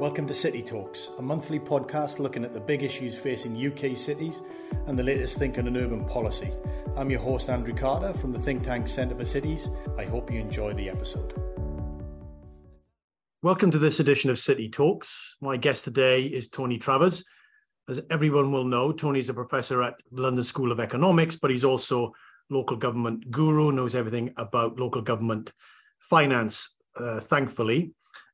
Welcome to City Talks, a monthly podcast looking at the big issues facing UK cities and the latest thinking on urban policy. I'm your host, Andrew Carter from the think tank Centre for Cities. I hope you enjoy the episode. Welcome to this edition of City Talks. My guest today is Tony Travers. As everyone will know, Tony's a professor at the London School of Economics, but he's also local government guru, knows everything about local government finance, uh, thankfully.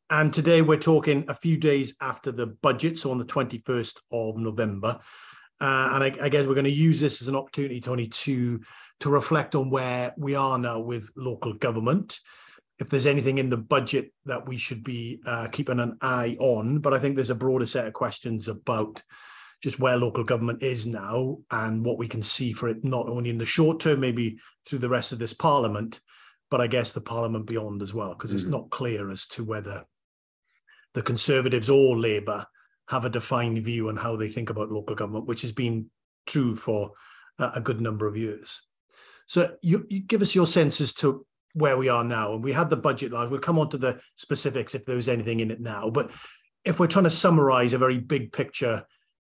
And today we're talking a few days after the budget, so on the 21st of November. Uh, and I, I, guess we're going to use this as an opportunity, Tony, to to reflect on where we are now with local government. If there's anything in the budget that we should be uh, keeping an eye on, but I think there's a broader set of questions about just where local government is now and what we can see for it, not only in the short term, maybe through the rest of this parliament, but I guess the parliament beyond as well, because mm-hmm. it's not clear as to whether the Conservatives or Labour have a defined view on how they think about local government, which has been true for a good number of years. So you, you give us your sense as to where we are now. And we had the budget last. We'll come on to the specifics if there's anything in it now. But if we're trying to summarize a very big picture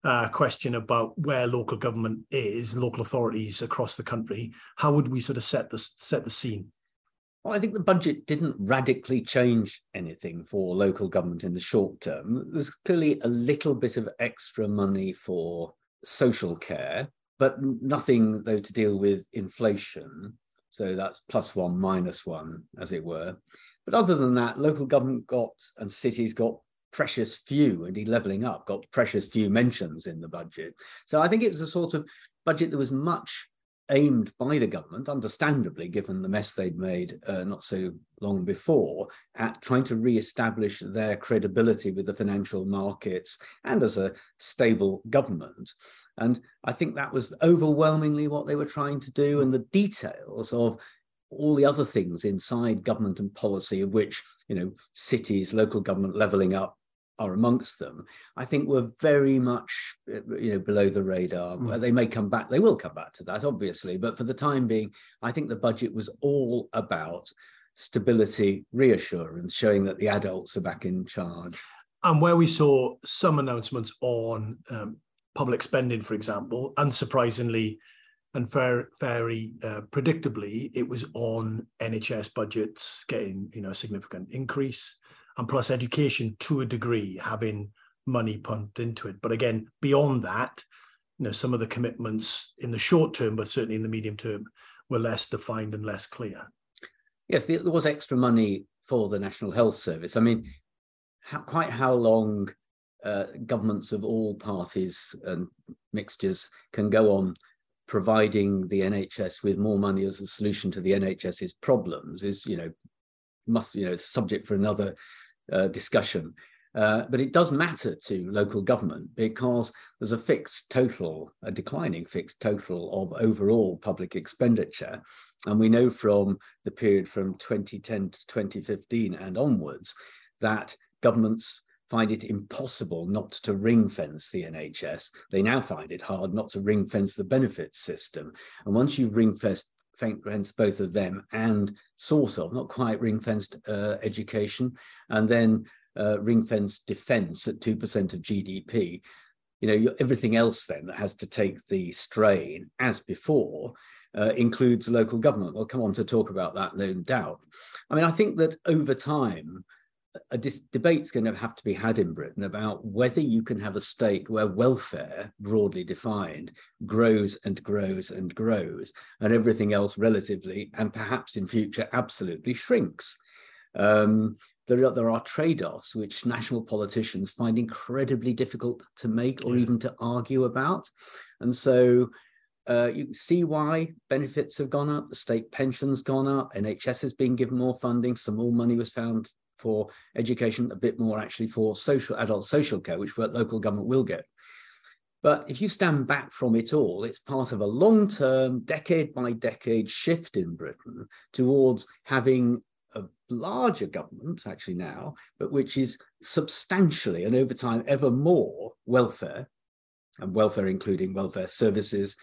uh, question about where local government is, local authorities across the country, how would we sort of set the set the scene? Well, I think the budget didn't radically change anything for local government in the short term. There's clearly a little bit of extra money for social care, but nothing, though, to deal with inflation. So that's plus one, minus one, as it were. But other than that, local government got and cities got precious few, indeed levelling up, got precious few mentions in the budget. So I think it was a sort of budget that was much aimed by the government, understandably, given the mess they'd made uh, not so long before, at trying to re-establish their credibility with the financial markets and as a stable government. And I think that was overwhelmingly what they were trying to do. And the details of all the other things inside government and policy, of which, you know, cities, local government levelling up, are amongst them, I think were very much you know below the radar. Mm. They may come back, they will come back to that, obviously, but for the time being, I think the budget was all about stability, reassurance, showing that the adults are back in charge. And where we saw some announcements on um, public spending, for example, unsurprisingly and fair, very uh, predictably, it was on NHS budgets getting you know a significant increase and plus education to a degree having money pumped into it. But again, beyond that, you know, some of the commitments in the short term, but certainly in the medium term, were less defined and less clear. Yes, there was extra money for the National Health Service. I mean, how, quite how long uh, governments of all parties and mixtures can go on providing the NHS with more money as a solution to the NHS's problems is, you know, must you know subject for another uh, discussion. Uh, but it does matter to local government because there's a fixed total, a declining fixed total of overall public expenditure. And we know from the period from 2010 to 2015 and onwards that governments find it impossible not to ring fence the NHS. They now find it hard not to ring fence the benefits system. And once you've ring fenced fence both of them and sort of, not quite ring fenced uh, education, and then uh, ring fenced defense at 2% of GDP. You know, everything else then that has to take the strain as before uh, includes local government. We'll come on to talk about that, no doubt. I mean, I think that over time, a dis- debate's going to have to be had in Britain about whether you can have a state where welfare, broadly defined, grows and grows and grows, and everything else relatively, and perhaps in future, absolutely shrinks. Um, there are, there are trade-offs which national politicians find incredibly difficult to make or yeah. even to argue about. And so uh, you see why benefits have gone up, the state pensions gone up, NHS has been given more funding, some more money was found for education, a bit more actually for social adult social care, which local government will get. But if you stand back from it all, it's part of a long term, decade by decade shift in Britain towards having a larger government, actually now, but which is substantially and over time ever more welfare, and welfare including welfare services,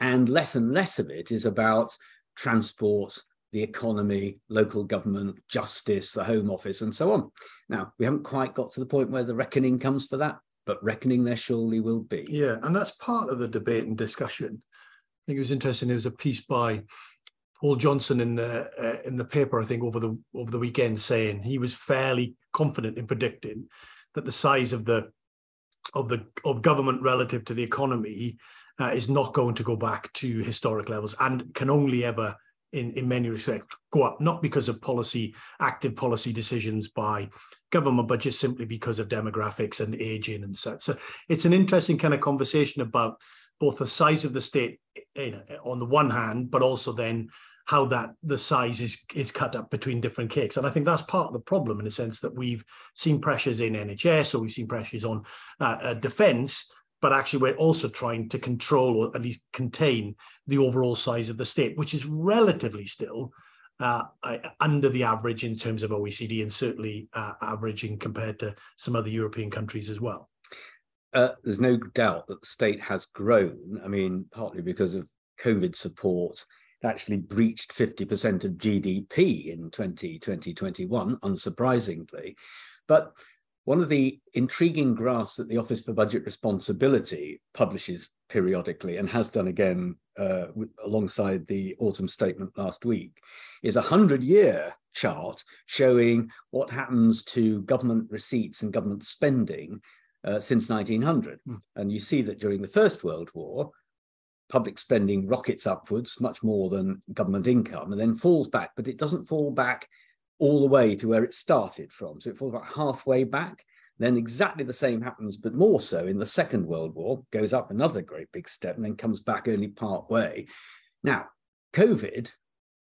and less and less of it is about transport, the economy, local government, justice, the Home Office, and so on. Now, we haven't quite got to the point where the reckoning comes for that, but reckoning there surely will be. Yeah, and that's part of the debate and discussion. I think it was interesting. There was a piece by Paul Johnson in the uh, in the paper, I think, over the over the weekend, saying he was fairly confident in predicting that the size of the of the of government relative to the economy uh, is not going to go back to historic levels and can only ever in, in many respects go up, not because of policy, active policy decisions by government, but just simply because of demographics and aging and such. So it's an interesting kind of conversation about both the size of the state you know, on the one hand, but also then how that the size is is cut up between different cakes. And I think that's part of the problem in the sense that we've seen pressures in NHS or we've seen pressures on uh, uh, defence but actually we're also trying to control or at least contain the overall size of the state, which is relatively still uh, under the average in terms of OECD and certainly uh, averaging compared to some other European countries as well. Uh, there's no doubt that the state has grown. I mean, partly because of COVID support, it actually breached 50% of GDP in 2020, 2021, unsurprisingly. But one of the intriguing graphs that the Office for Budget Responsibility publishes periodically and has done again uh, alongside the autumn statement last week is a 100 year chart showing what happens to government receipts and government spending uh, since 1900. Mm. And you see that during the First World War, public spending rockets upwards much more than government income and then falls back, but it doesn't fall back all the way to where it started from. So it falls about halfway back. Then exactly the same happens, but more so in the Second World War, goes up another great big step and then comes back only part way. Now, COVID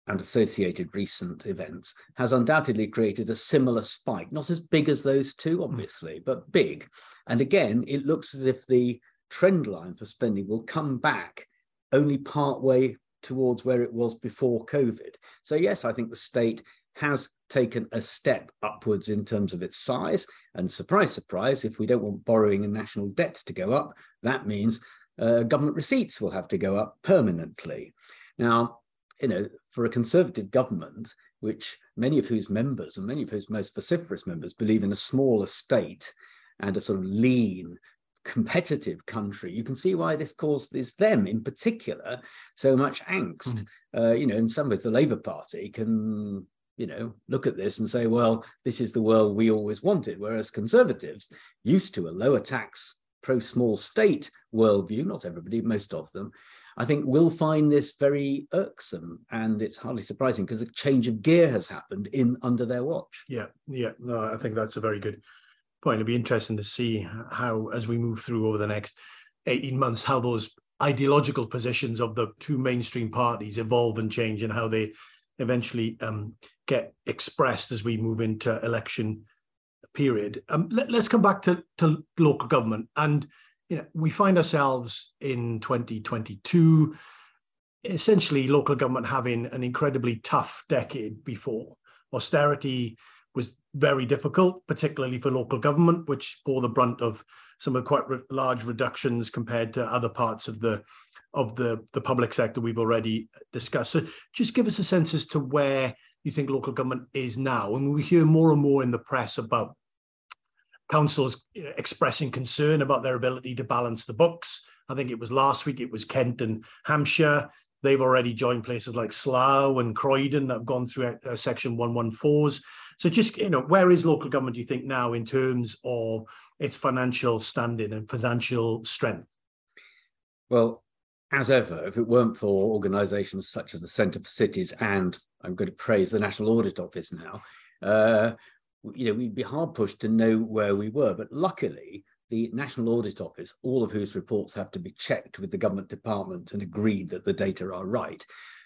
and associated recent events has undoubtedly created a similar spike, not as big as those two, hmm. obviously, but big. And again, it looks as if the trend line for spending will come back only part way towards where it was before COVID. So, yes, I think the state has taken a step upwards in terms of its size. And surprise, surprise, if we don't want borrowing and national debt to go up, that means uh, government receipts will have to go up permanently. Now, you know, for a conservative government, which many of whose members and many of whose most vociferous members believe in a smaller state and a sort of lean, competitive country, you can see why this causes them in particular so much angst. Mm. Uh, you know, in some ways, the Labour Party can you know, look at this and say, well, this is the world we always wanted. Whereas conservatives, used to a lower tax, pro small state worldview, not everybody, most of them, I think will find this very irksome. And it's hardly surprising because a change of gear has happened in under their watch. Yeah, yeah. No, I think that's a very good point. It'd be interesting to see how, as we move through over the next 18 months, how those ideological positions of the two mainstream parties evolve and change and how they eventually um, get expressed as we move into election period. Um, let, us come back to, to local government. And you know, we find ourselves in 2022, essentially local government having an incredibly tough decade before. Austerity was very difficult, particularly for local government, which bore the brunt of some of quite re- large reductions compared to other parts of the of the, the public sector we've already discussed. So just give us a sense as to where you think local government is now. And we hear more and more in the press about councils expressing concern about their ability to balance the books. I think it was last week, it was Kent and Hampshire. They've already joined places like Slough and Croydon that have gone through uh, Section 114s. So just, you know, where is local government, do you think, now in terms of its financial standing and financial strength? Well, as ever, if it weren't for organisations such as the Centre for Cities and I'm going to praise the National Audit Office now, uh, you know, we'd be hard pushed to know where we were. But luckily, the National Audit Office, all of whose reports have to be checked with the government department and agreed that the data are right,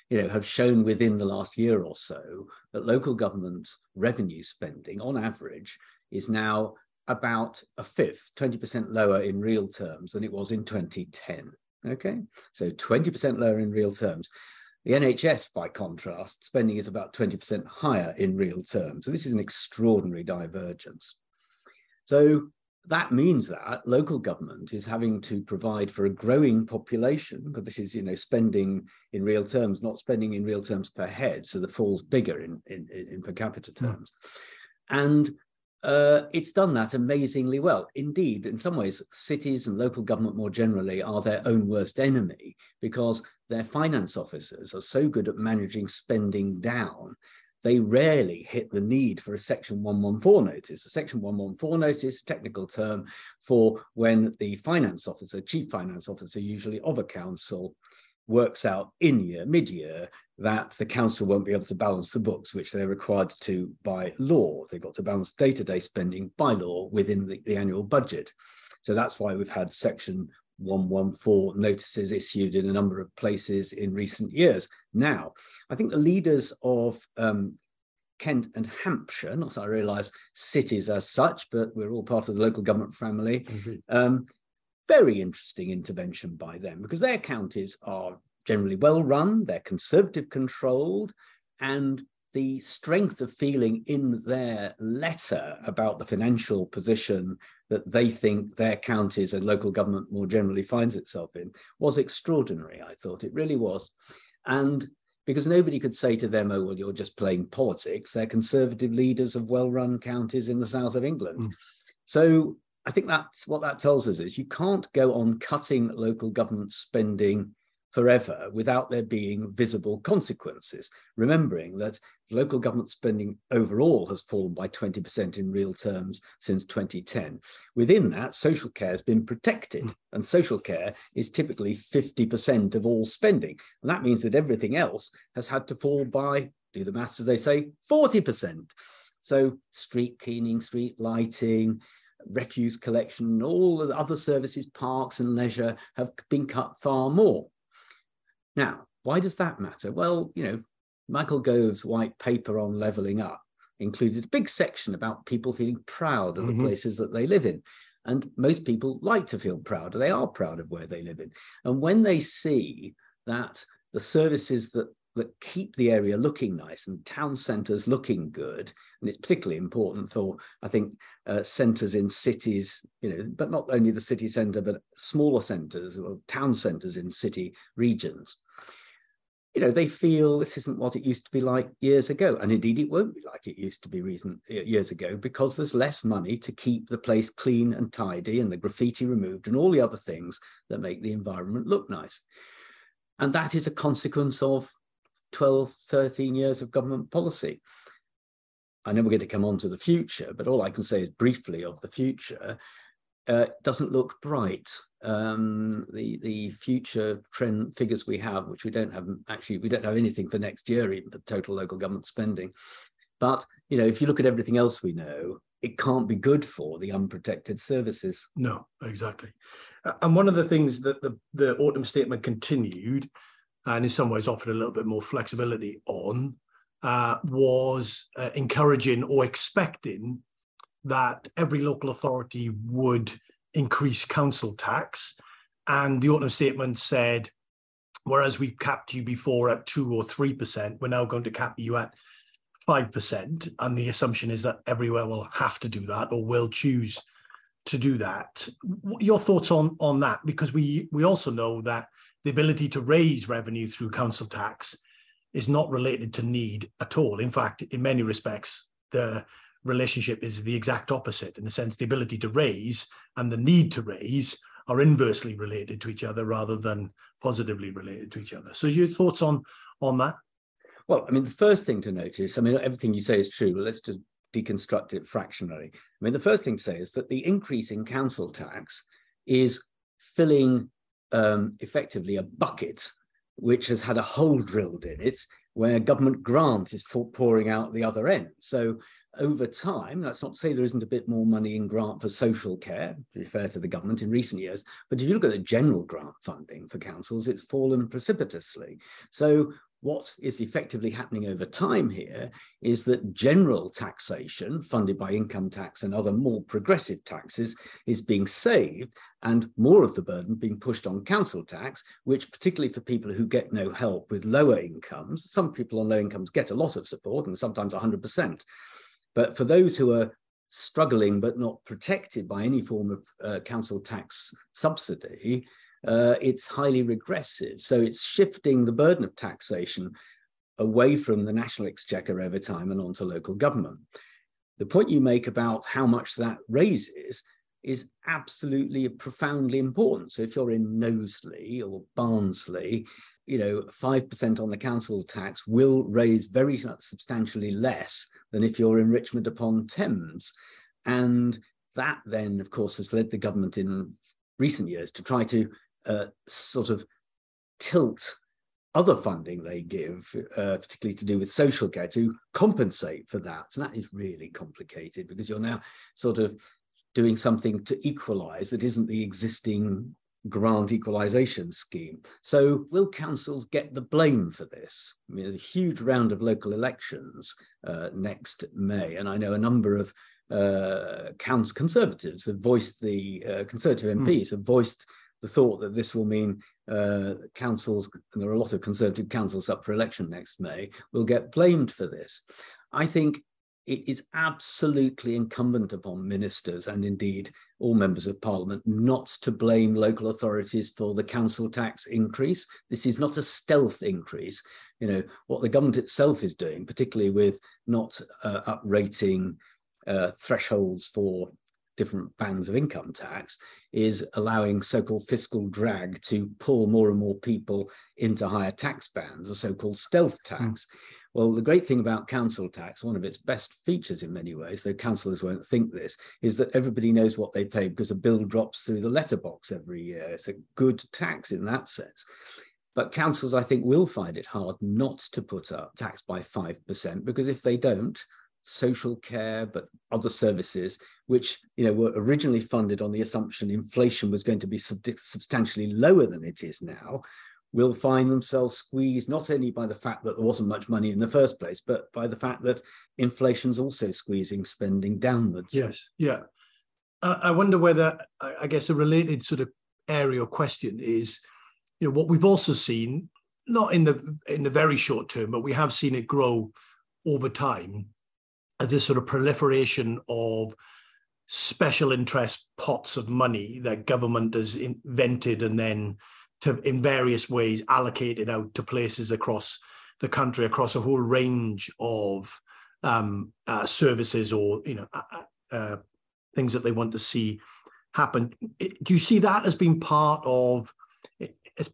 you know, have shown within the last year or so that local government revenue spending, on average, is now about a fifth, 20% lower in real terms than it was in 2010. Okay, so 20% lower in real terms. The NHS, by contrast, spending is about 20% higher in real terms. So this is an extraordinary divergence. So that means that local government is having to provide for a growing population, but this is, you know, spending in real terms, not spending in real terms per head, so the fall's bigger in, in, in per capita hmm. terms. Mm. And uh, it's done that amazingly well. Indeed, in some ways, cities and local government more generally are their own worst enemy because their finance officers are so good at managing spending down they rarely hit the need for a Section 114 notice. A Section 114 notice, technical term for when the finance officer, chief finance officer, usually of a council, works out in year, mid year, that the council won't be able to balance the books, which they're required to by law. They've got to balance day to day spending by law within the, the annual budget. So that's why we've had Section 114 notices issued in a number of places in recent years. Now, I think the leaders of um, Kent and Hampshire, not that I realise cities as such, but we're all part of the local government family. Um, very interesting intervention by them because their counties are generally well run, they're conservative controlled, and the strength of feeling in their letter about the financial position that they think their counties and local government more generally finds itself in was extraordinary. I thought it really was. And because nobody could say to them, oh, well, you're just playing politics. They're conservative leaders of well run counties in the south of England. Mm. So I think that's what that tells us is you can't go on cutting local government spending forever without there being visible consequences. Remembering that local government spending overall has fallen by 20% in real terms since 2010. Within that, social care has been protected, mm. and social care is typically 50% of all spending. And that means that everything else has had to fall by, do the maths as they say, 40%. So, street cleaning, street lighting, refuse collection, all the other services, parks and leisure have been cut far more. Now, why does that matter? Well, you know, Michael Gove's white paper on levelling up included a big section about people feeling proud of mm-hmm. the places that they live in. And most people like to feel proud, or they are proud of where they live in. And when they see that the services that that keep the area looking nice and town centres looking good, and it's particularly important for I think uh, centres in cities, you know, but not only the city centre, but smaller centres or town centres in city regions you know, they feel this isn't what it used to be like years ago. And indeed, it won't be like it used to be recent years ago because there's less money to keep the place clean and tidy and the graffiti removed and all the other things that make the environment look nice. And that is a consequence of 12, 13 years of government policy. I know we're going to come on to the future, but all I can say is briefly of the future uh, doesn't look bright um, the the future trend figures we have, which we don't have actually, we don't have anything for next year even for total local government spending. But you know, if you look at everything else we know, it can't be good for the unprotected services. No, exactly. And one of the things that the the autumn statement continued, and in some ways offered a little bit more flexibility on, uh, was uh, encouraging or expecting that every local authority would increase council tax. And the autumn statement said, whereas we capped you before at two or three percent, we're now going to cap you at five percent. And the assumption is that everywhere will have to do that or will choose to do that. Your thoughts on on that? Because we we also know that the ability to raise revenue through council tax is not related to need at all. In fact, in many respects, the relationship is the exact opposite in the sense the ability to raise and the need to raise are inversely related to each other rather than positively related to each other. So your thoughts on on that? Well, I mean, the first thing to notice, I mean, everything you say is true, but let's just deconstruct it fractionally. I mean, the first thing to say is that the increase in council tax is filling um, effectively a bucket which has had a hole drilled in it where government grant is pouring out the other end. So over time, that's not to say there isn't a bit more money in grant for social care, to be fair to the government in recent years, but if you look at the general grant funding for councils, it's fallen precipitously. So what is effectively happening over time here is that general taxation funded by income tax and other more progressive taxes is being saved and more of the burden being pushed on council tax, which particularly for people who get no help with lower incomes, some people on low incomes get a lot of support and sometimes 100%. But for those who are struggling but not protected by any form of uh, council tax subsidy, uh, it's highly regressive. So it's shifting the burden of taxation away from the national exchequer over time and onto local government. The point you make about how much that raises is absolutely profoundly important. So if you're in Knowsley or Barnsley, you know, 5% on the council tax will raise very substantially less than if you're in Richmond upon Thames. And that then, of course, has led the government in recent years to try to uh, sort of tilt other funding they give, uh, particularly to do with social care, to compensate for that. And that is really complicated because you're now sort of doing something to equalize that isn't the existing grant equalization scheme. So will councils get the blame for this? I mean, there's a huge round of local elections uh, next May, and I know a number of uh, council conservatives have voiced the uh, conservative MPs mm. have voiced the thought that this will mean uh, councils, and there are a lot of conservative councils up for election next May, will get blamed for this. I think it is absolutely incumbent upon ministers and indeed all members of parliament not to blame local authorities for the council tax increase. This is not a stealth increase. You know, what the government itself is doing, particularly with not uh, uprating uh, thresholds for different bands of income tax, is allowing so-called fiscal drag to pull more and more people into higher tax bands, a so-called stealth tax. Mm well, the great thing about council tax, one of its best features in many ways, though councillors won't think this, is that everybody knows what they pay because a bill drops through the letterbox every year. It's a good tax in that sense. But councils, I think, will find it hard not to put up tax by 5% because if they don't, social care, but other services, which you know were originally funded on the assumption inflation was going to be sub substantially lower than it is now, will find themselves squeezed not only by the fact that there wasn't much money in the first place, but by the fact that inflation's also squeezing spending downwards. Yes, yeah. Uh, I wonder whether, I guess, a related sort of area or question is, you know, what we've also seen, not in the in the very short term, but we have seen it grow over time, this sort of proliferation of special interest pots of money that government has invented and then to in various ways allocated out to places across the country across a whole range of um, uh, services or you know uh, uh, uh things that they want to see happen. Do you see that as being part of?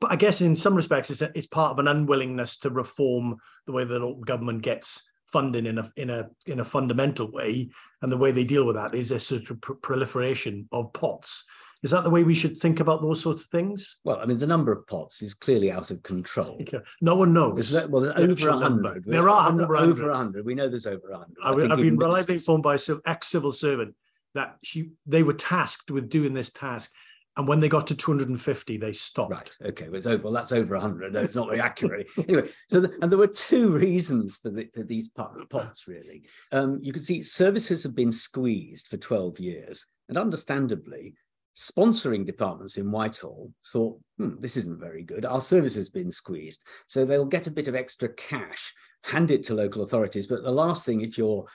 I guess in some respects, it's, it's part of an unwillingness to reform the way that government gets funding in a in a in a fundamental way, and the way they deal with that is a sort of proliferation of pots is that the way we should think about those sorts of things? Well, I mean, the number of pots is clearly out of control. Okay. No one knows. That, well, there's over a hundred. There are over over a hundred. We know there's over a hundred. I've, I've been reliably informed by an ex-civil servant that she they were tasked with doing this task. And when they got to 250, they stopped. Right. Okay. Well, it's over. Well, that's over 100. No, it's not very accurate. anyway, so the, and there were two reasons for, the, for these pots. Really, um, you can see services have been squeezed for 12 years, and understandably, sponsoring departments in Whitehall thought, hmm, this isn't very good. Our service has been squeezed. So they'll get a bit of extra cash, hand it to local authorities. But the last thing, if you're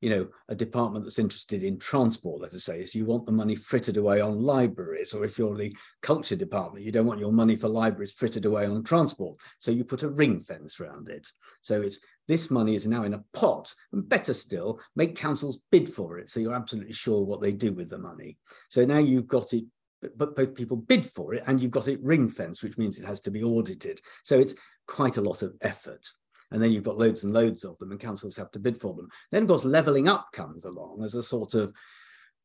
you know, a department that's interested in transport, let us say, is you want the money frittered away on libraries, or if you're the culture department, you don't want your money for libraries frittered away on transport. So you put a ring fence around it. So it's this money is now in a pot, and better still, make councils bid for it so you're absolutely sure what they do with the money. So now you've got it, but both people bid for it and you've got it ring fenced, which means it has to be audited. So it's quite a lot of effort. And then you've got loads and loads of them, and councils have to bid for them. Then, of course, levelling up comes along as a sort of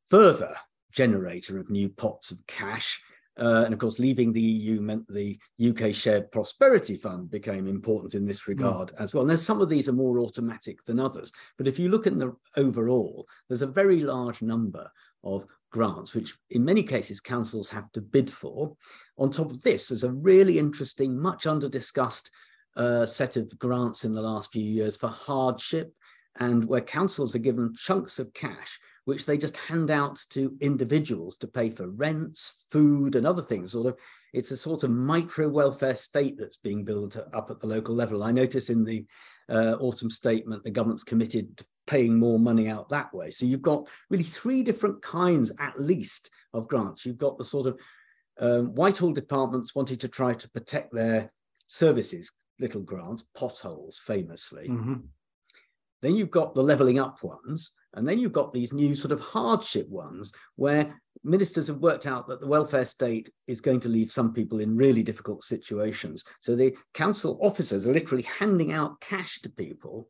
further generator of new pots of cash uh, and of course, leaving the EU meant the UK Shared Prosperity Fund became important in this hmm. regard mm. as well. Now, some of these are more automatic than others, but if you look at the overall, there's a very large number of grants, which in many cases councils have to bid for. On top of this, there's a really interesting, much under discussed uh, set of grants in the last few years for hardship and where councils are given chunks of cash which they just hand out to individuals to pay for rents, food, and other things. Sort of, it's a sort of micro welfare state that's being built up at the local level. I notice in the uh, autumn statement, the government's committed to paying more money out that way. So you've got really three different kinds, at least, of grants. You've got the sort of um, Whitehall departments wanting to try to protect their services, little grants, potholes famously. Mm-hmm. Then you've got the levelling up ones, and then you've got these new sort of hardship ones where ministers have worked out that the welfare state is going to leave some people in really difficult situations. So the council officers are literally handing out cash to people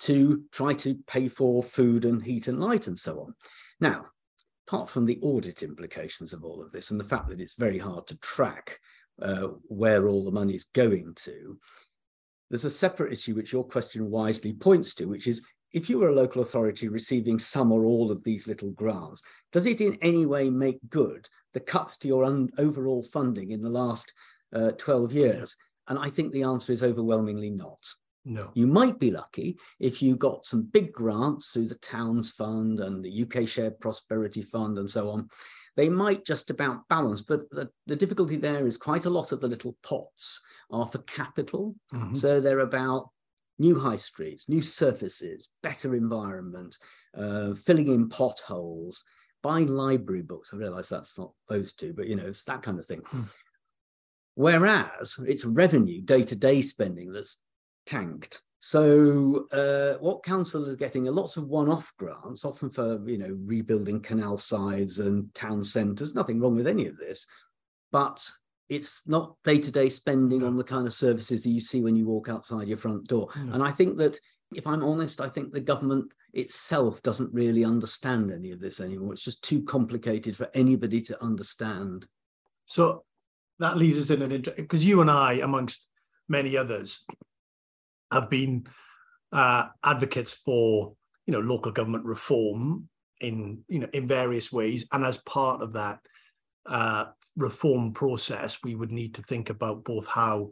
to try to pay for food and heat and light and so on. Now, apart from the audit implications of all of this and the fact that it's very hard to track uh, where all the money is going to, there's a separate issue which your question wisely points to, which is if you were a local authority receiving some or all of these little grants, does it in any way make good the cuts to your overall funding in the last uh, 12 years? And I think the answer is overwhelmingly not. No. You might be lucky if you got some big grants through the Towns Fund and the UK Shared Prosperity Fund and so on. They might just about balance, but the, the difficulty there is quite a lot of the little pots are for capital. Mm-hmm. So they're about new high streets, new surfaces, better environment, uh, filling in potholes, buying library books. I realize that's not those two, but you know, it's that kind of thing. Mm. Whereas it's revenue, day to day spending that's tanked. So uh, what council is getting are lots of one-off grants, often for you know rebuilding canal sides and town centres. Nothing wrong with any of this, but it's not day-to-day spending on the kind of services that you see when you walk outside your front door. And I think that if I'm honest, I think the government itself doesn't really understand any of this anymore. It's just too complicated for anybody to understand. So that leaves us in an interest because you and I, amongst many others, have been uh, advocates for you know local government reform in you know in various ways, and as part of that uh, reform process, we would need to think about both how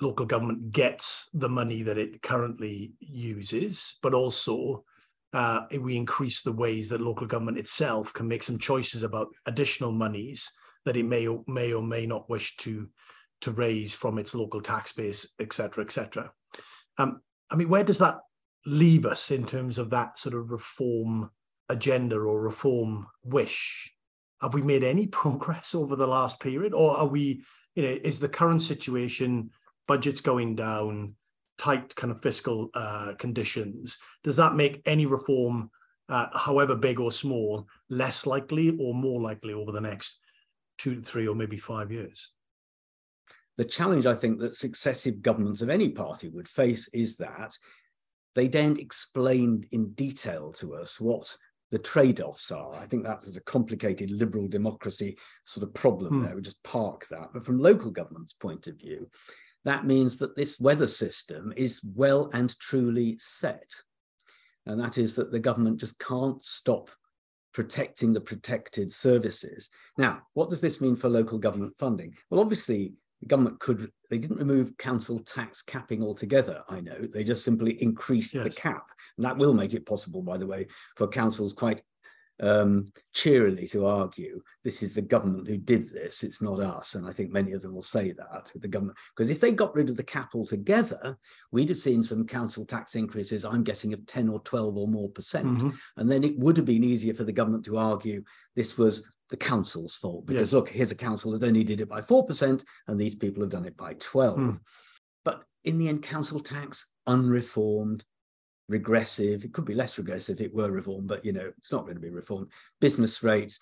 local government gets the money that it currently uses, but also uh, we increase the ways that local government itself can make some choices about additional monies that it may or may or may not wish to to raise from its local tax base, et cetera, et cetera. Um, I mean, where does that leave us in terms of that sort of reform agenda or reform wish? Have we made any progress over the last period, or are we, you know, is the current situation budgets going down, tight kind of fiscal uh, conditions? Does that make any reform, uh, however big or small, less likely or more likely over the next two three or maybe five years? The challenge I think that successive governments of any party would face is that they don't explain in detail to us what the trade-offs are. I think that is a complicated liberal democracy sort of problem hmm. there. We just park that. But from local government's point of view, that means that this weather system is well and truly set. And that is that the government just can't stop protecting the protected services. Now, what does this mean for local government funding? Well, obviously, the government could they didn't remove council tax capping altogether i know they just simply increased yes. the cap and that will make it possible by the way for councils quite um, cheerily to argue this is the government who did this it's not us and i think many of them will say that the government because if they got rid of the cap altogether we'd have seen some council tax increases i'm guessing of 10 or 12 or more percent mm-hmm. and then it would have been easier for the government to argue this was the council's fault because yes. look, here's a council that only did it by 4%, and these people have done it by 12. Mm. But in the end, council tax, unreformed, regressive, it could be less regressive if it were reformed, but you know, it's not going to be reformed. Business rates,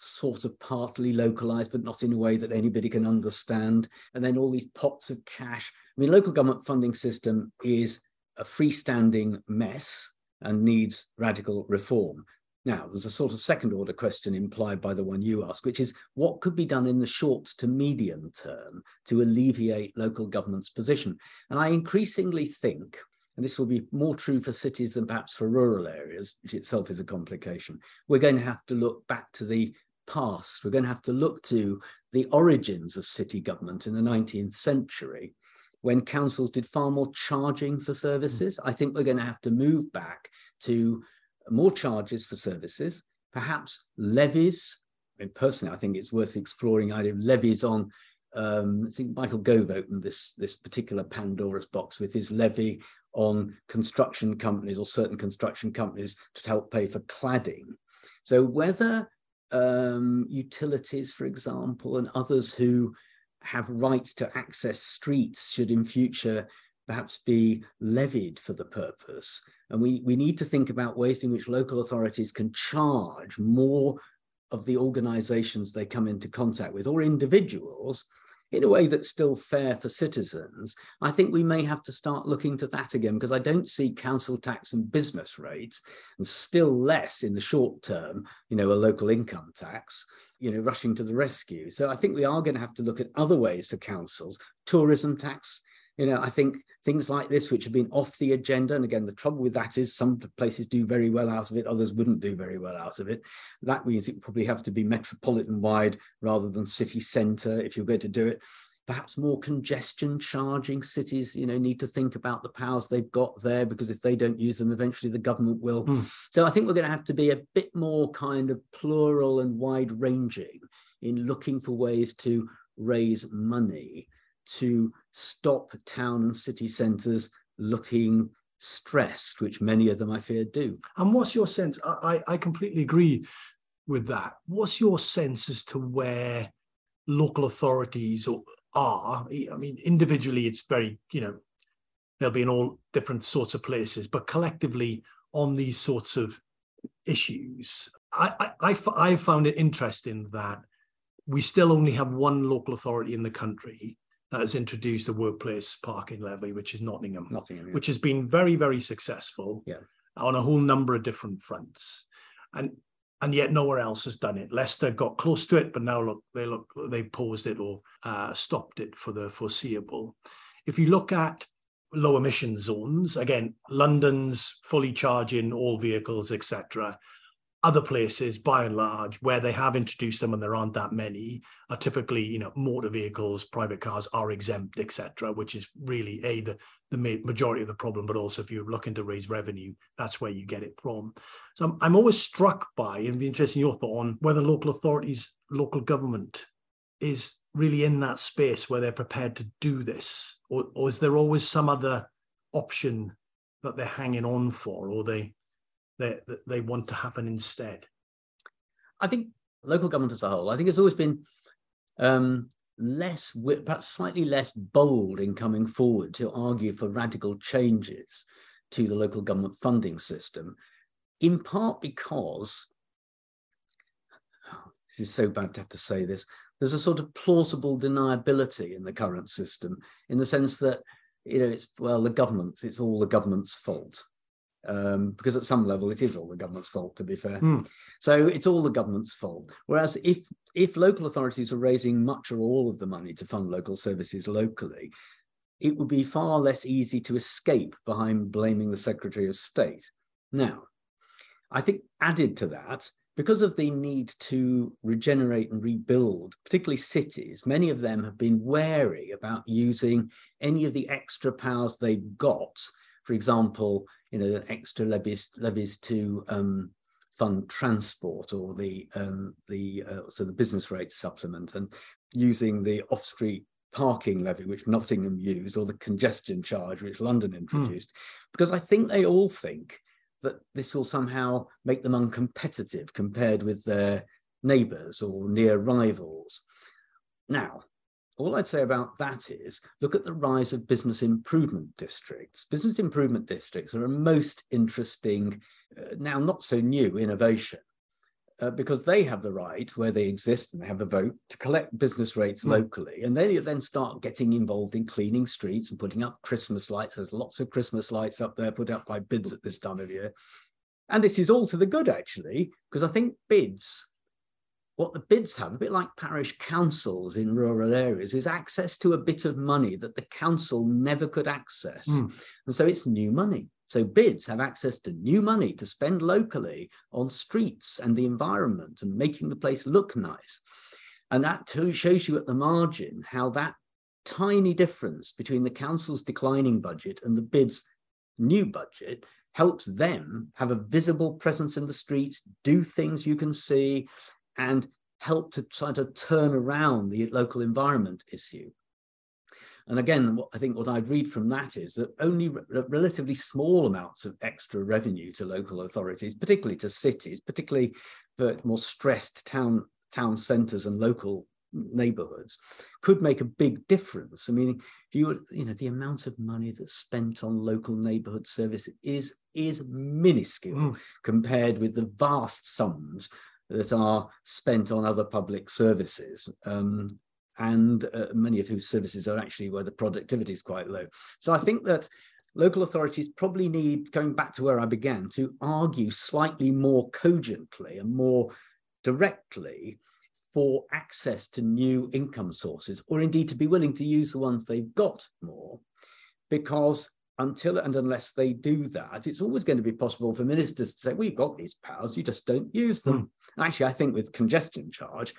sort of partly localized, but not in a way that anybody can understand. And then all these pots of cash. I mean, local government funding system is a freestanding mess and needs radical reform. Now, there's a sort of second order question implied by the one you ask, which is what could be done in the short to medium term to alleviate local government's position? And I increasingly think, and this will be more true for cities than perhaps for rural areas, which itself is a complication, we're going to have to look back to the past. We're going to have to look to the origins of city government in the 19th century when councils did far more charging for hmm. services. I think we're going to have to move back to more charges for services, perhaps levies. I mean, personally, I think it's worth exploring the idea of levies on. Um, I think Michael Gove opened this this particular Pandora's box with his levy on construction companies or certain construction companies to help pay for cladding. So whether um, utilities, for example, and others who have rights to access streets should in future perhaps be levied for the purpose. And we, we need to think about ways in which local authorities can charge more of the organizations they come into contact with or individuals in a way that's still fair for citizens, I think we may have to start looking to that again because I don't see council tax and business rates, and still less in the short term, you know, a local income tax, you know, rushing to the rescue. So I think we are going to have to look at other ways for councils. Tourism tax you know, I think things like this, which have been off the agenda, and again, the trouble with that is some places do very well out of it, others wouldn't do very well out of it. That means it probably have to be metropolitan wide rather than city centre if you're going to do it. Perhaps more congestion charging cities, you know, need to think about the powers they've got there because if they don't use them, eventually the government will. Mm. So I think we're going to have to be a bit more kind of plural and wide ranging in looking for ways to raise money to stop town and city centres looking stressed, which many of them I fear do. And what's your sense? I, I completely agree with that. What's your sense as to where local authorities are? I mean, individually, it's very, you know, they'll be in all different sorts of places, but collectively on these sorts of issues, I, I, I, I found it interesting that we still only have one local authority in the country that has introduced a workplace parking levy, which is Nottingham, Nottingham yeah. which has been very, very successful yeah. on a whole number of different fronts. And and yet nowhere else has done it. Leicester got close to it, but now look, they look they've paused it or uh, stopped it for the foreseeable. If you look at low emission zones, again, London's fully charging all vehicles, etc other places by and large where they have introduced them and there aren't that many are typically you know motor vehicles private cars are exempt etc which is really a the the majority of the problem but also if you're looking to raise revenue that's where you get it from. So i'm, I'm always struck by and be interested in your thought on whether local authorities local government is really in that space where they're prepared to do this or, or is there always some other option that they're hanging on for or they that, they want to happen instead? I think local government as a whole, I think it's always been um, less, perhaps slightly less bold in coming forward to argue for radical changes to the local government funding system, in part because, oh, this is so bad to have to say this, there's a sort of plausible deniability in the current system, in the sense that, you know, it's, well, the government, it's all the government's fault um, because at some level it is all the government's fault, to be fair. Mm. So it's all the government's fault. Whereas if if local authorities were raising much or all of the money to fund local services locally, it would be far less easy to escape behind blaming the Secretary of State. Now, I think added to that, because of the need to regenerate and rebuild, particularly cities, many of them have been wary about using any of the extra powers they've got. For example, you know, the extra levies levies to um, fund transport or the um, the uh, so the business rate supplement and using the off street parking levy which Nottingham used or the congestion charge which London hmm. introduced because I think they all think that this will somehow make them uncompetitive compared with their neighbours or near rivals. Now, all I'd say about that is look at the rise of business improvement districts. Business improvement districts are a most interesting, uh, now not so new innovation. Uh, because they have the right where they exist and they have a vote to collect business rates mm. locally and they then start getting involved in cleaning streets and putting up christmas lights there's lots of christmas lights up there put up by bids at this time of year and this is all to the good actually because i think bids what the bids have, a bit like parish councils in rural areas, is access to a bit of money that the council never could access. Mm. And so it's new money. So bids have access to new money to spend locally on streets and the environment and making the place look nice. And that too shows you at the margin how that tiny difference between the council's declining budget and the bid's new budget helps them have a visible presence in the streets, do things you can see, and help to try to turn around the local environment issue. And again, what, I think what I'd read from that is that only re relatively small amounts of extra revenue to local authorities, particularly to cities, particularly for more stressed town town centres and local neighborhoods could make a big difference. I mean, if you you know the amount of money that's spent on local neighborhood service is is minuscule mm. compared with the vast sums that are spent on other public services. Um, and uh, many of whose services are actually where the productivity is quite low. So I think that local authorities probably need, going back to where I began, to argue slightly more cogently and more directly for access to new income sources, or indeed to be willing to use the ones they've got more, because until and unless they do that, it's always going to be possible for ministers to say, "We've got these powers, you just don't use them." Mm. Actually, I think with congestion charge,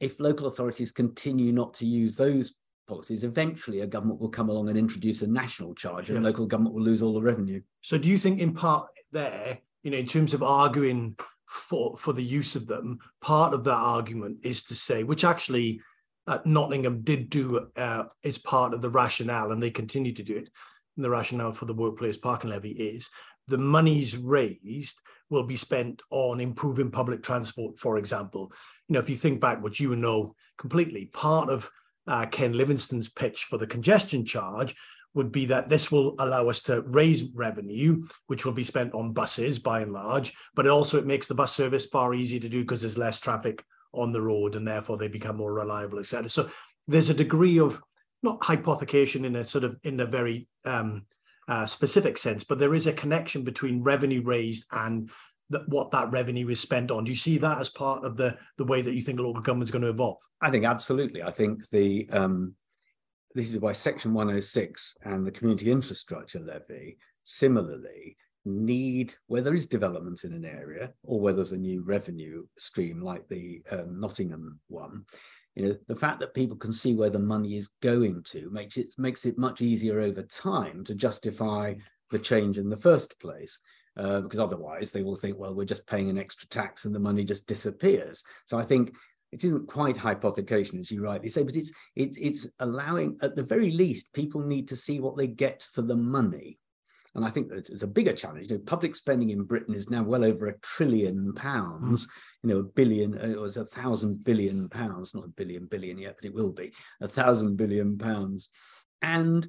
if local authorities continue not to use those policies, eventually a government will come along and introduce a national charge, and local government will lose all the revenue. So, do you think, in part, there, you know, in terms of arguing for for the use of them. Part of that argument is to say, which actually uh, Nottingham did do uh, as part of the rationale, and they continue to do it. And the rationale for the workplace parking levy is the monies raised will be spent on improving public transport, for example. You know, if you think back, what you know completely, part of uh, Ken Livingstone's pitch for the congestion charge would be that this will allow us to raise revenue, which will be spent on buses by and large, but it also it makes the bus service far easier to do because there's less traffic on the road and therefore they become more reliable, etc. So there's a degree of not hypothecation in a sort of in a very um, uh, specific sense, but there is a connection between revenue raised and that what that revenue is spent on. Do you see that as part of the the way that you think local government is going to evolve? I think absolutely. I think the um, this is why Section 106 and the Community Infrastructure Levy similarly need, where there is development in an area or where there's a new revenue stream like the um, Nottingham one, you know, the fact that people can see where the money is going to makes it makes it much easier over time to justify the change in the first place. Uh, because otherwise they will think, well, we're just paying an extra tax and the money just disappears. So I think it isn't quite hypothecation, as you rightly say, but it's it, it's allowing, at the very least, people need to see what they get for the money. And I think that it's a bigger challenge. You know, public spending in Britain is now well over a trillion pounds. Mm. You know, a billion, uh, it was a thousand billion pounds, not a billion billion yet, but it will be a thousand billion pounds. And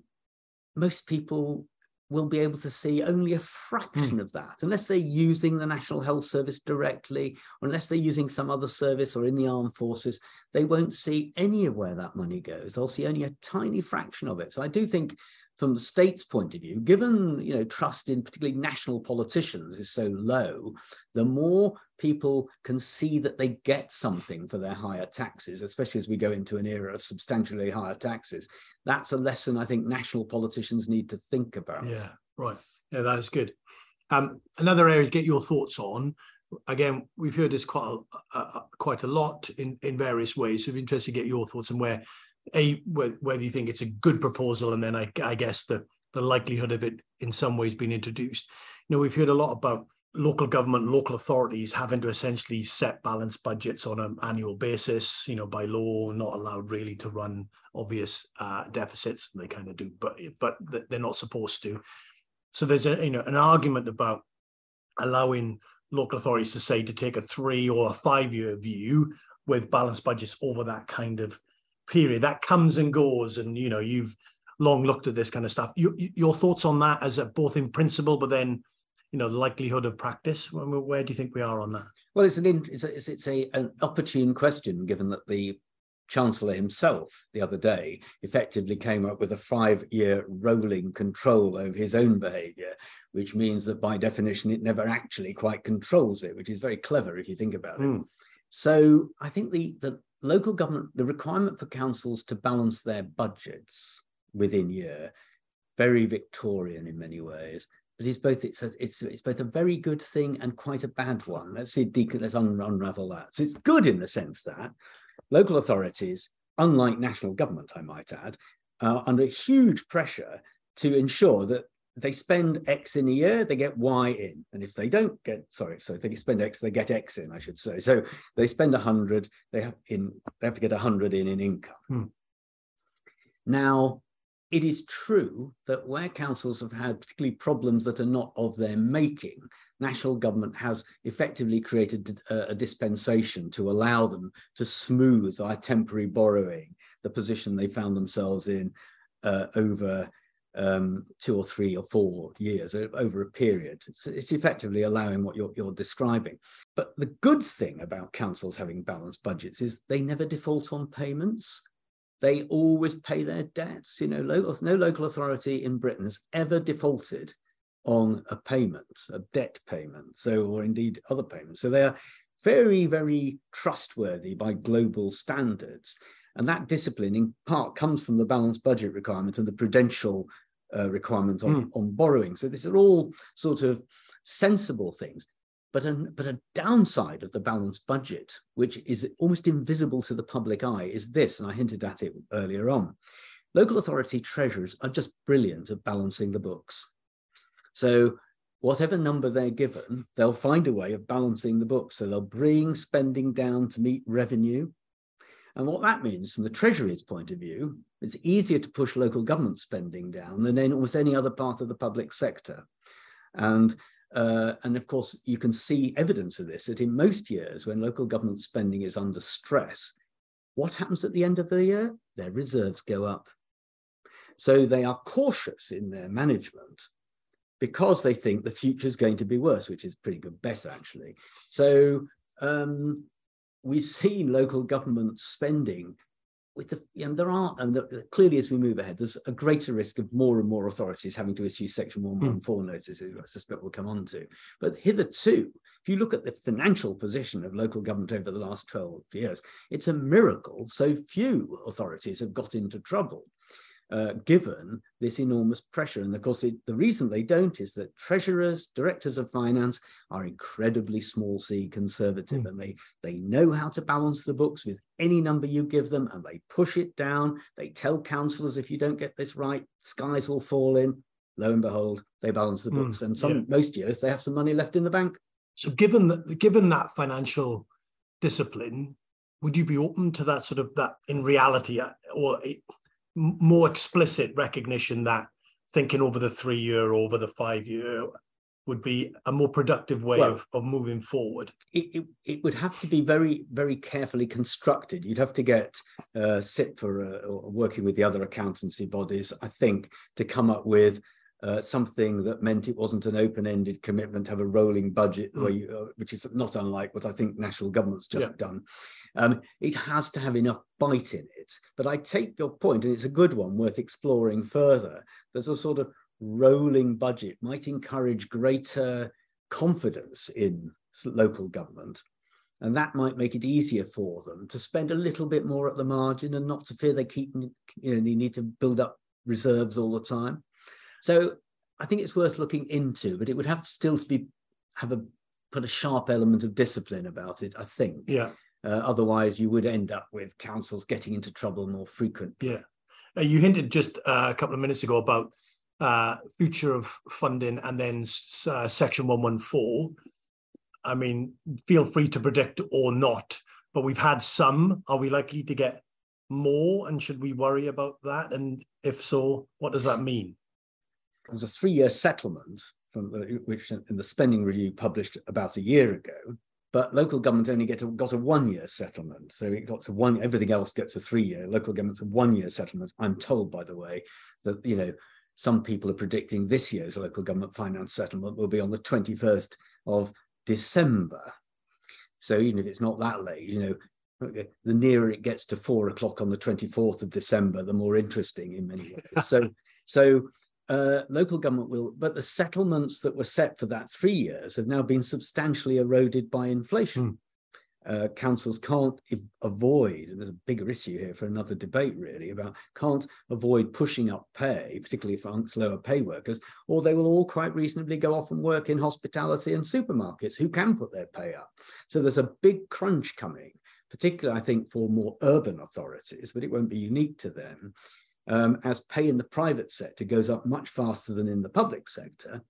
most people will be able to see only a fraction mm. of that unless they're using the national health service directly or unless they're using some other service or in the armed forces they won't see any of where that money goes they'll see only a tiny fraction of it so i do think from the state's point of view given you know trust in particularly national politicians is so low the more people can see that they get something for their higher taxes especially as we go into an era of substantially higher taxes that's a lesson I think national politicians need to think about. Yeah, right. Yeah, that is good. Um, another area to get your thoughts on. Again, we've heard this quite a, uh, quite a lot in, in various ways. So I'm interested to get your thoughts on where a whether you think it's a good proposal, and then I, I guess the the likelihood of it in some ways being introduced. You know, we've heard a lot about local government, local authorities having to essentially set balanced budgets on an annual basis, you know, by law, not allowed really to run obvious uh, deficits. They kind of do, but but they're not supposed to. So there's a you know an argument about allowing local authorities to say to take a three or a five year view with balanced budgets over that kind of period. That comes and goes, and you know you've long looked at this kind of stuff. Your, your thoughts on that as a, both in principle, but then you know the likelihood of practice where do you think we are on that well it's an it's a, it's a an opportune question given that the chancellor himself the other day effectively came up with a five year rolling control over his own behavior which means that by definition it never actually quite controls it which is very clever if you think about mm. it hmm. so i think the the local government the requirement for councils to balance their budgets within year very victorian in many ways but it's both it's a, it's it's both a very good thing and quite a bad one. Let's see, Deacon, let's un- unravel that. So it's good in the sense that local authorities, unlike national government, I might add, are under huge pressure to ensure that they spend X in a year, they get Y in, and if they don't get sorry, so if they spend X, they get X in, I should say. So they spend a hundred, they have in they have to get a hundred in in income. Hmm. Now it is true that where councils have had particularly problems that are not of their making, national government has effectively created a, a dispensation to allow them to smooth by temporary borrowing the position they found themselves in uh, over um, two or three or four years over a period. It's, it's effectively allowing what you're, you're, describing. But the good thing about councils having balanced budgets is they never default on payments. They always pay their debts. You know, local, no local authority in Britain has ever defaulted on a payment, a debt payment, so or indeed other payments. So they are very, very trustworthy by global standards. And that discipline in part comes from the balanced budget requirement and the prudential uh, requirement on, mm. on borrowing. So these are all sort of sensible things. But a, but a downside of the balanced budget, which is almost invisible to the public eye, is this, and I hinted at it earlier on. Local authority treasurers are just brilliant at balancing the books. So whatever number they're given, they'll find a way of balancing the books. So they'll bring spending down to meet revenue. And what that means from the Treasury's point of view, it's easier to push local government spending down than in almost any other part of the public sector. And uh, and of course, you can see evidence of this that in most years when local government spending is under stress, what happens at the end of the year? Their reserves go up. So they are cautious in their management because they think the future is going to be worse, which is pretty good bet actually. So um, we've seen local government spending with the, and there are, and the, clearly as we move ahead, there's a greater risk of more and more authorities having to issue Section 114 mm. notices, I suspect we'll come on to. But hitherto, if you look at the financial position of local government over the last 12 years, it's a miracle so few authorities have got into trouble uh, given this enormous pressure. And of course, it, the reason they don't is that treasurers, directors of finance are incredibly small c conservative mm. and they, they know how to balance the books with any number you give them and they push it down. They tell councillors, if you don't get this right, skies will fall in. Lo and behold, they balance the hmm, books. Mm, and some yeah. most years they have some money left in the bank. So given that given that financial discipline, would you be open to that sort of that in reality uh, or more explicit recognition that thinking over the three year, or over the five year would be a more productive way well, of, of moving forward? It, it, it, would have to be very, very carefully constructed. You'd have to get uh, CIPFA uh, working with the other accountancy bodies, I think, to come up with uh, something that meant it wasn't an open-ended commitment to have a rolling budget, mm. you, uh, which is not unlike what I think national government's just yeah. done. Um, it has to have enough bite in it. But I take your point, and it's a good one worth exploring further. There's a sort of rolling budget might encourage greater confidence in local government. And that might make it easier for them to spend a little bit more at the margin and not to fear they keep, you know, they need to build up reserves all the time. So I think it's worth looking into, but it would have still to be have a put a sharp element of discipline about it. I think. Yeah. Uh, otherwise, you would end up with councils getting into trouble more frequently. Yeah. Uh, you hinted just uh, a couple of minutes ago about uh, future of funding and then uh, Section 114. I mean, feel free to predict or not, but we've had some. Are we likely to get more? And should we worry about that? And if so, what does that mean? There's a three year settlement from the, which uh, in the spending review published about a year ago but local government only get a, got a one-year settlement. So it got to one, everything else gets a three-year. Local government's a one-year settlement. I'm told, by the way, that you know some people are predicting this year's local government finance settlement will be on the 21st of December. So even if it's not that late, you know, the nearer it gets to four o'clock on the 24th of December, the more interesting in many ways. so, so uh, local government will, but the settlements that were set for that three years have now been substantially eroded by inflation. Mm. Uh, councils can't avoid, and there's a bigger issue here for another debate really about can't avoid pushing up pay, particularly for lower pay workers, or they will all quite reasonably go off and work in hospitality and supermarkets who can put their pay up. So there's a big crunch coming, particularly I think for more urban authorities, but it won't be unique to them um, as pay in the private sector goes up much faster than in the public sector.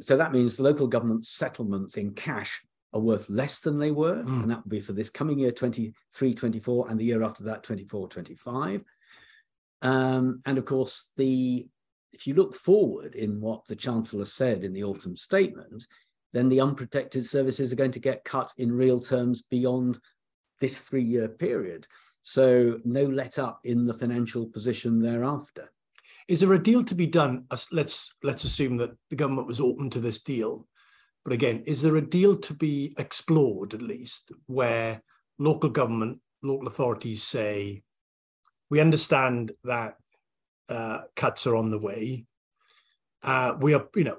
So that means the local government settlements in cash are worth less than they were. Mm. And that will be for this coming year, 23, 24, and the year after that, 24, 25. Um, and of course, the if you look forward in what the Chancellor said in the autumn statement, then the unprotected services are going to get cut in real terms beyond this three year period. So, no let up in the financial position thereafter. Is there a deal to be done? Let's let's assume that the government was open to this deal, but again, is there a deal to be explored at least where local government, local authorities say, we understand that uh, cuts are on the way. Uh, we are, you know,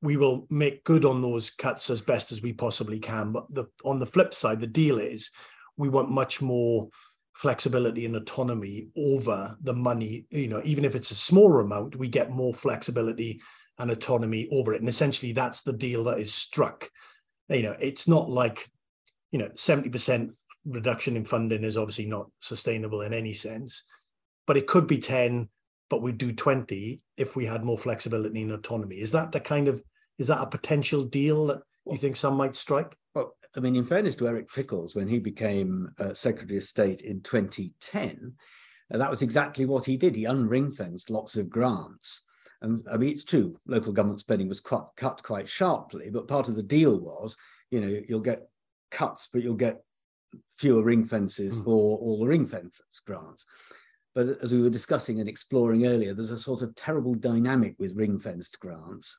we will make good on those cuts as best as we possibly can. But the, on the flip side, the deal is we want much more flexibility and autonomy over the money. You know, even if it's a smaller amount, we get more flexibility and autonomy over it. And essentially, that's the deal that is struck. You know, it's not like, you know, 70% reduction in funding is obviously not sustainable in any sense, but it could be 10, but we'd do 20 if we had more flexibility and autonomy. Is that the kind of is that a potential deal that you think some might strike? I mean, in fairness to Eric Pickles, when he became uh, Secretary of State in 2010, uh, that was exactly what he did. He unring fenced lots of grants. And I mean, it's true, local government spending was quite, cut quite sharply, but part of the deal was, you know, you'll get cuts, but you'll get fewer ring fences mm. for all the ring fence grants. But as we were discussing and exploring earlier, there's a sort of terrible dynamic with ring-fenced grants,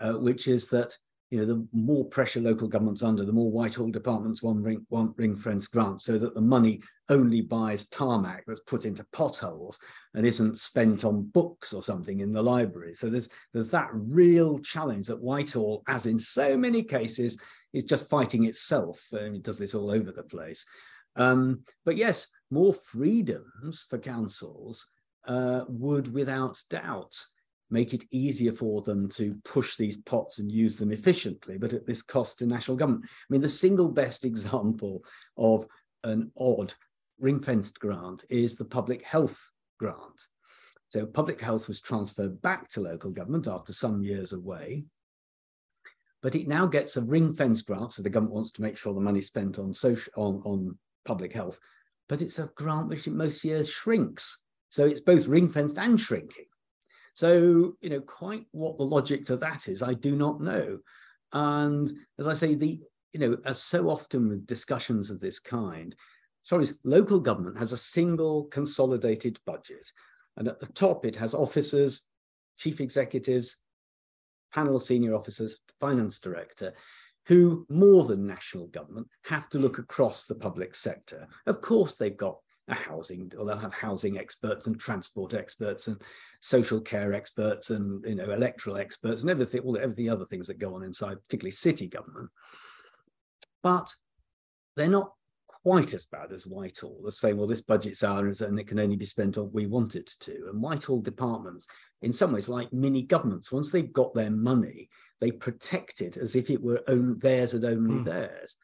uh, which is that you know the more pressure local governments under, the more Whitehall departments want ring want ring fence grants, so that the money only buys tarmac that's put into potholes and isn't spent on books or something in the library. So there's there's that real challenge that Whitehall, as in so many cases, is just fighting itself. And it does this all over the place. Um, but yes, more freedoms for councils uh, would without doubt make it easier for them to push these pots and use them efficiently, but at this cost to national government. I mean, the single best example of an odd ring fenced grant is the public health grant. So, public health was transferred back to local government after some years away. But it now gets a ring fence grant. So, the government wants to make sure the money spent on, social, on, on public health but it's a grant which in most years shrinks. So it's both ring fenced and shrinking. So, you know, quite what the logic to that is, I do not know. And as I say, the, you know, as so often with discussions of this kind, as local government has a single consolidated budget. And at the top, it has officers, chief executives, panel senior officers, finance director, who, more than national government, have to look across the public sector. Of course, they've got a housing, or they'll have housing experts and transport experts and social care experts and you know electoral experts and everything, all the, everything other things that go on inside, particularly city government. But they're not quite as bad as Whitehall. They're saying, well, this budget's ours and it can only be spent on we want it to. And Whitehall departments, in some ways, like mini governments, once they've got their money, they protect it as if it were own, theirs and only mm. theirs.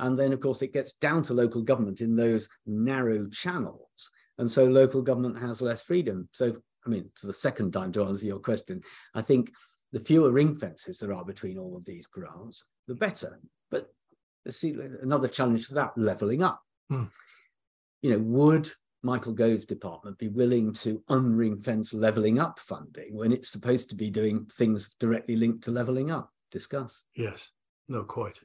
And then, of course, it gets down to local government in those narrow channels. And so local government has less freedom. So, I mean, to the second time to answer your question, I think the fewer ring fences there are between all of these grants, the better. But see another challenge for that leveling up. Mm. You know, would Michael Gove's department be willing to unring fence levelling up funding when it's supposed to be doing things directly linked to levelling up? Discuss. Yes, no, quite.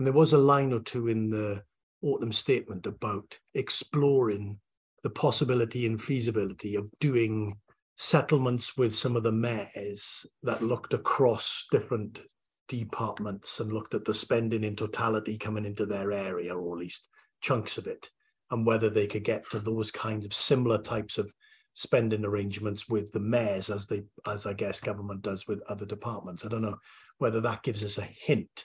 And there was a line or two in the autumn statement about exploring the possibility and feasibility of doing settlements with some of the mayors that looked across different departments and looked at the spending in totality coming into their area, or at least chunks of it and whether they could get to those kinds of similar types of spending arrangements with the mayors as they as I guess government does with other departments. I don't know whether that gives us a hint.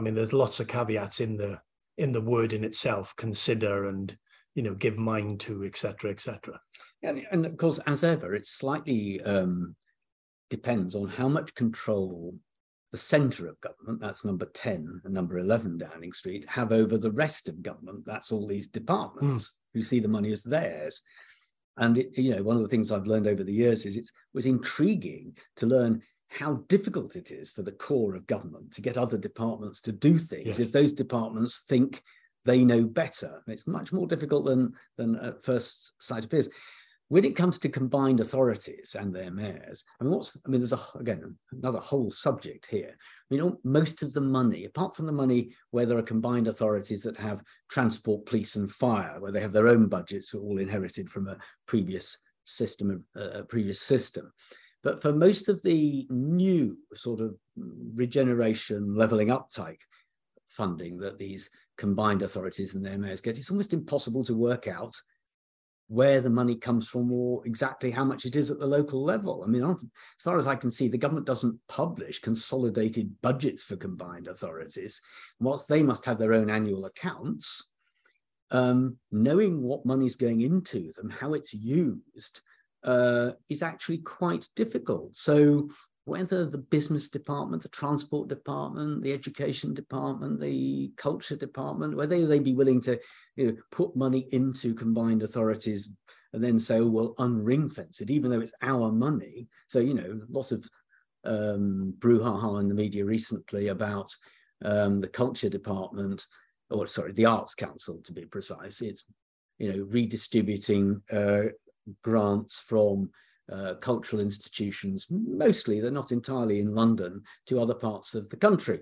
I mean, there's lots of caveats in the in the word in itself, consider and you know give mind to, etc., etc. And, and of course, as ever, it slightly um, depends on how much control the centre of government, that's number 10 and number 11 Downing Street, have over the rest of government, that's all these departments mm. who see the money as theirs. And it, you know, one of the things I've learned over the years is it was intriguing to learn how difficult it is for the core of government to get other departments to do things yes. if those departments think they know better. And it's much more difficult than than at first sight appears. when it comes to combined authorities and their mayors, I mean, what's, I mean, there's a, again, another whole subject here. I mean, most of the money, apart from the money where there are combined authorities that have transport, police and fire, where they have their own budgets, all inherited from a previous system, a previous system. But for most of the new sort of regeneration, levelling up type funding that these combined authorities and their mayors get, it's almost impossible to work out where the money comes from or exactly how much it is at the local level. I mean, as far as I can see, the government doesn't publish consolidated budgets for combined authorities. Whilst they must have their own annual accounts, um, knowing what money's going into them, how it's used, uh, is actually quite difficult. So whether the business department, the transport department, the education department, the culture department, whether they'd be willing to you know, put money into combined authorities and then say, oh, well, unring fence it, even though it's our money. So, you know, lots of um, brouhaha in the media recently about um, the culture department, or sorry, the Arts Council to be precise. It's, you know, redistributing uh, grants from uh, cultural institutions, mostly, they're not entirely in London, to other parts of the country.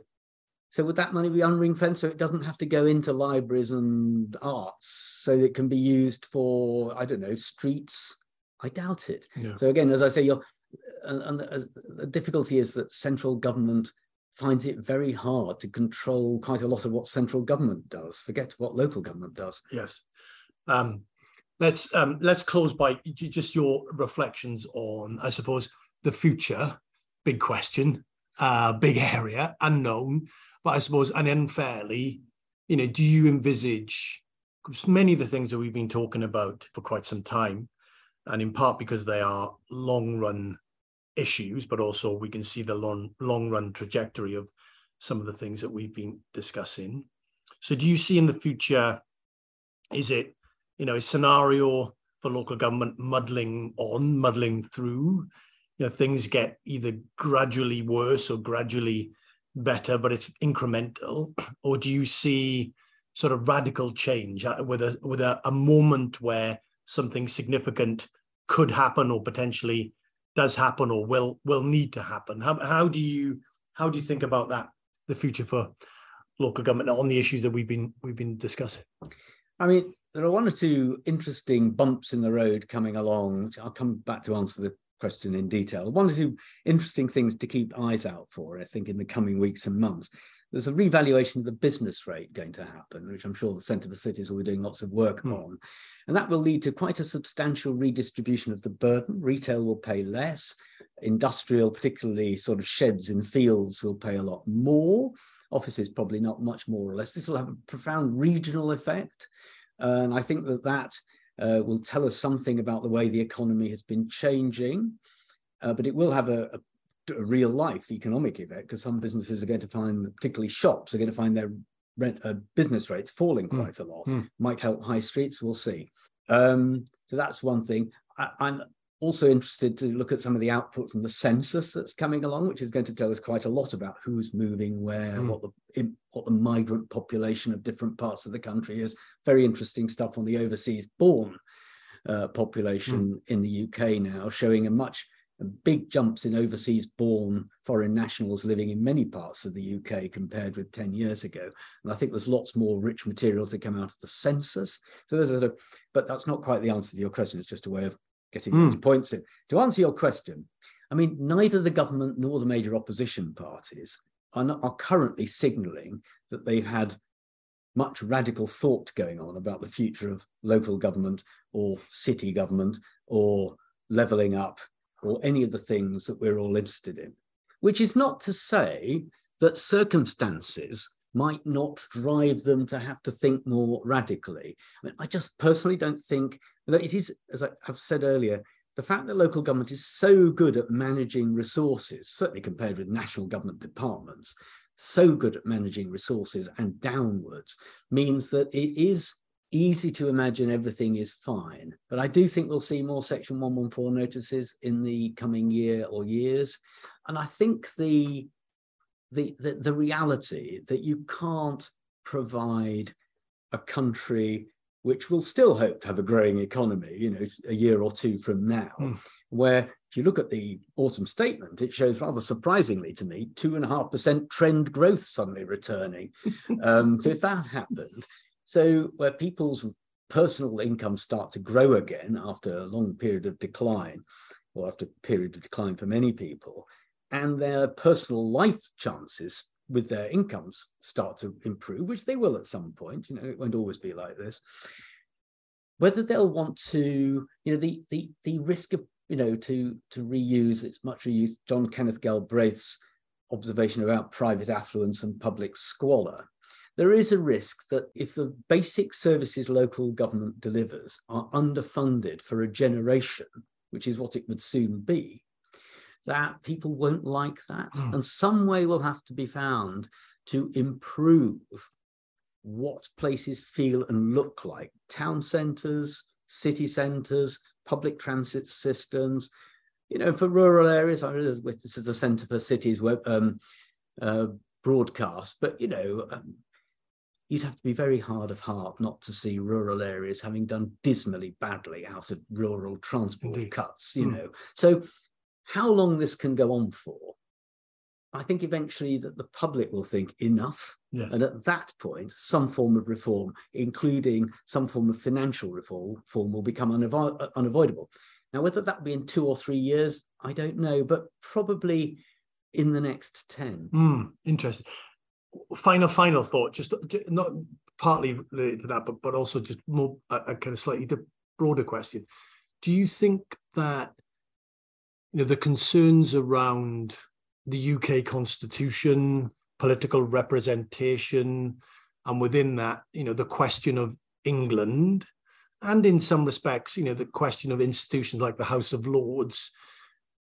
So would that money be unring fenced so it doesn't have to go into libraries and arts so it can be used for, I don't know, streets? I doubt it. Yeah. So again, as I say, you're, and, and the difficulty is that central government finds it very hard to control quite a lot of what central government does. Forget what local government does. Yes. Um, let's um, let's close by just your reflections on, I suppose, the future. Big question, uh, big area, unknown, but I suppose and unfairly, you know, do you envisage many of the things that we've been talking about for quite some time, and in part because they are long run issues, but also we can see the long long run trajectory of some of the things that we've been discussing. So, do you see in the future? Is it you know, a scenario for local government muddling on, muddling through. You know, things get either gradually worse or gradually better, but it's incremental. Or do you see sort of radical change uh, with a with a, a moment where something significant could happen or potentially does happen or will will need to happen? How how do you how do you think about that the future for local government on the issues that we've been we've been discussing? I mean, there are one or two interesting bumps in the road coming along, which I'll come back to answer the question in detail. One or two interesting things to keep eyes out for, I think, in the coming weeks and months. There's a revaluation of the business rate going to happen, which I'm sure the Centre for Cities will be doing lots of work mm. on. And that will lead to quite a substantial redistribution of the burden. Retail will pay less. Industrial, particularly sort of sheds in fields, will pay a lot more. Offices, probably not much more or less. This will have a profound regional effect. And I think that that uh, will tell us something about the way the economy has been changing, uh, but it will have a, a, a real life economic effect because some businesses are going to find, particularly shops, are going to find their rent uh, business rates falling hmm. quite mm. a lot. Mm. Might help high streets, we'll see. Um, so that's one thing. I, I'm also interested to look at some of the output from the census that's coming along, which is going to tell us quite a lot about who's moving where, mm. what the what the migrant population of different parts of the country is. Very interesting stuff on the overseas born uh, population mm. in the UK now, showing a much big jumps in overseas born foreign nationals living in many parts of the UK compared with 10 years ago. And I think there's lots more rich material to come out of the census. So there's a, but that's not quite the answer to your question. It's just a way of getting mm. those points in. To answer your question, I mean, neither the government nor the major opposition parties are, not, are currently signalling that they've had much radical thought going on about the future of local government or city government or levelling up or any of the things that we're all interested in. Which is not to say that circumstances might not drive them to have to think more radically. I, mean, I just personally don't think it is, as I have said earlier, the fact that local government is so good at managing resources, certainly compared with national government departments, so good at managing resources and downwards, means that it is easy to imagine everything is fine. But I do think we'll see more Section 114 notices in the coming year or years. And I think the, the, the, the reality that you can't provide a country which will still hope to have a growing economy, you know, a year or two from now, mm. where if you look at the autumn statement, it shows rather surprisingly to me, two and a half percent trend growth suddenly returning. um, so if that happened, so where people's personal incomes start to grow again after a long period of decline, or after a period of decline for many people, and their personal life chances with their incomes start to improve, which they will at some point, you know, it won't always be like this. Whether they'll want to, you know, the the the risk of, you know, to to reuse, it's much reused, John Kenneth Galbraith's observation about private affluence and public squalor. There is a risk that if the basic services local government delivers are underfunded for a generation, which is what it would soon be, that people won't like that. Mm. And some way will have to be found to improve what places feel and look like town centres, city centres, public transit systems. You know, for rural areas, I mean, this is a centre for cities web, um, uh, broadcast, but you know, um, you'd have to be very hard of heart not to see rural areas having done dismally badly out of rural transport Indeed. cuts. You mm. know, so how long this can go on for, I think eventually that the public will think enough. Yes. And at that point, some form of reform, including some form of financial reform, form will become unavo- unavoidable. Now, whether that be in two or three years, I don't know, but probably in the next 10. Mm, interesting. Final, final thought, just not partly related to that, but, but also just more a, a kind of slightly broader question. Do you think that know the concerns around the UK constitution, political representation, and within that, you know, the question of England, and in some respects, you know, the question of institutions like the House of Lords,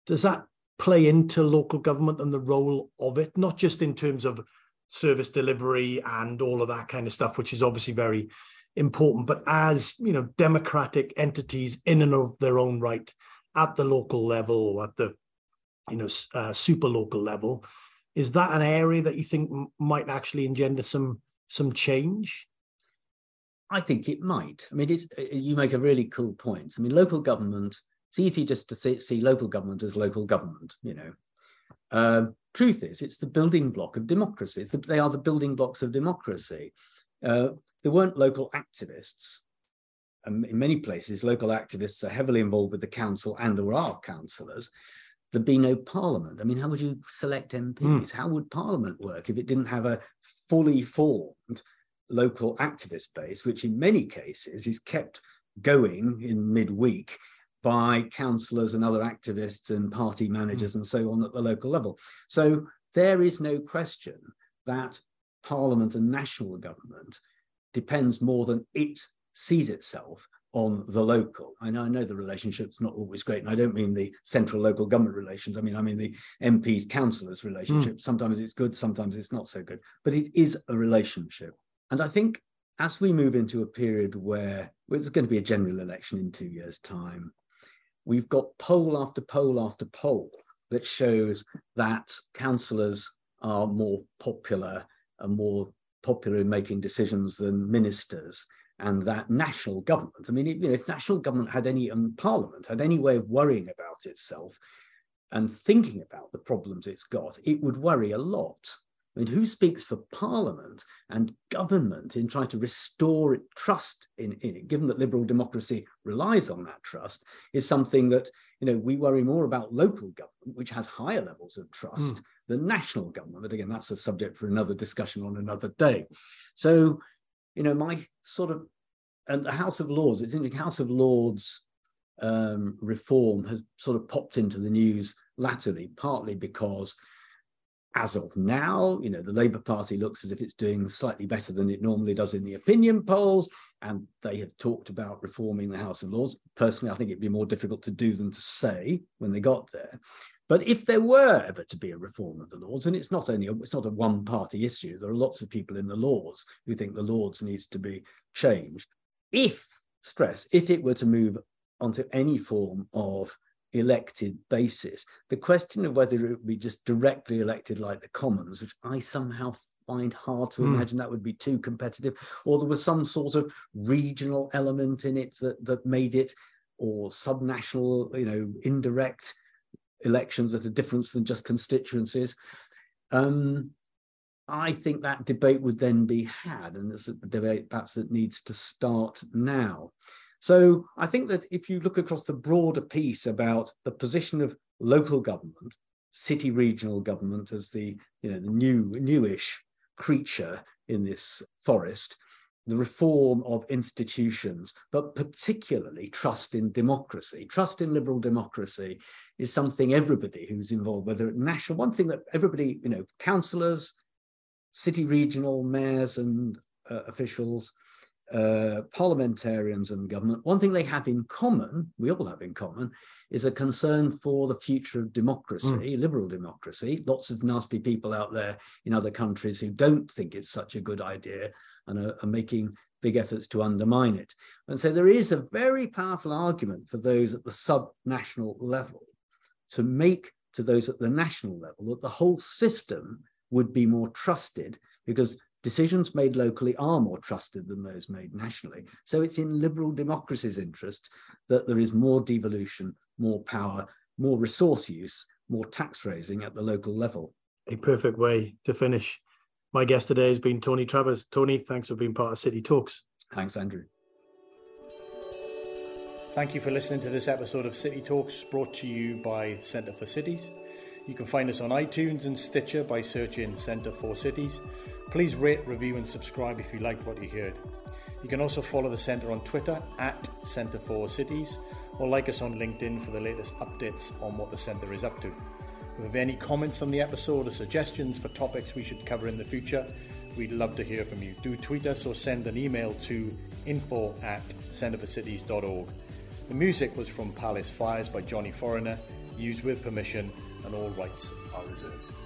does that play into local government and the role of it, not just in terms of service delivery and all of that kind of stuff, which is obviously very important, but as you know, democratic entities in and of their own right at the local level or at the you know uh, super local level is that an area that you think m- might actually engender some some change? I think it might. I mean it's uh, you make a really cool point. I mean local government it's easy just to see, see local government as local government you know. Uh, truth is it's the building block of democracy. The, they are the building blocks of democracy. Uh, there weren't local activists um, in many places, local activists are heavily involved with the council and or are councillors. There'd be no parliament. I mean, how would you select MPs? Mm. How would parliament work if it didn't have a fully formed local activist base, which in many cases is kept going in midweek by councillors and other activists and party managers mm. and so on at the local level. So there is no question that parliament and national government depends more than it sees itself on the local. I know, I know the relationship's not always great, and I don't mean the central local government relations. I mean, I mean the MPs, councillors relationship. Mm. Sometimes it's good, sometimes it's not so good, but it is a relationship. And I think as we move into a period where there's going to be a general election in two years' time, we've got poll after poll after poll that shows that councillors are more popular and more popular in making decisions than ministers and that national government, I mean, you know, if national government had any, um, parliament had any way of worrying about itself and thinking about the problems it's got, it would worry a lot. I mean, who speaks for parliament and government in trying to restore trust in, in it, given that liberal democracy relies on that trust, is something that, you know, we worry more about local government, which has higher levels of trust mm. than national government. But again, that's a subject for another discussion on another day. So you know, my sort of, and the House of Lords, it's in the House of Lords um, reform has sort of popped into the news latterly, partly because as of now, you know, the Labour Party looks as if it's doing slightly better than it normally does in the opinion polls, and they have talked about reforming the House of Lords. Personally, I think it'd be more difficult to do than to say when they got there. But if there were ever to be a reform of the Lords, and it's not only a, it's not a one-party issue, there are lots of people in the Lords who think the Lords needs to be changed. If stress, if it were to move onto any form of elected basis, the question of whether it would be just directly elected like the Commons, which I somehow find hard to mm. imagine that would be too competitive, or there was some sort of regional element in it that that made it, or subnational, you know, indirect elections that are different than just constituencies. Um, I think that debate would then be had, and it's a debate perhaps that needs to start now. So I think that if you look across the broader piece about the position of local government, city regional government as the you know the new newish creature in this forest, the reform of institutions, but particularly trust in democracy. Trust in liberal democracy is something everybody who's involved, whether at national, one thing that everybody, you know, councillors, city regional mayors and uh, officials, uh, parliamentarians and government, one thing they have in common, we all have in common, is a concern for the future of democracy, mm. liberal democracy. Lots of nasty people out there in other countries who don't think it's such a good idea and are, are making big efforts to undermine it. And so there is a very powerful argument for those at the sub-national level to make to those at the national level that the whole system would be more trusted because decisions made locally are more trusted than those made nationally. So it's in liberal democracy's interest that there is more devolution, more power, more resource use, more tax raising at the local level. A perfect way to finish. My guest today has been Tony Travers. Tony, thanks for being part of City Talks. Thanks, Andrew. Thank you for listening to this episode of City Talks brought to you by Centre for Cities. You can find us on iTunes and Stitcher by searching Centre for Cities. Please rate, review, and subscribe if you liked what you heard. You can also follow the Centre on Twitter at Centre for Cities or like us on LinkedIn for the latest updates on what the Centre is up to. Have any comments on the episode or suggestions for topics we should cover in the future, we'd love to hear from you. Do tweet us or send an email to info at centreforcities.org. The music was from Palace Fires by Johnny Foreigner, used with permission, and all rights are reserved.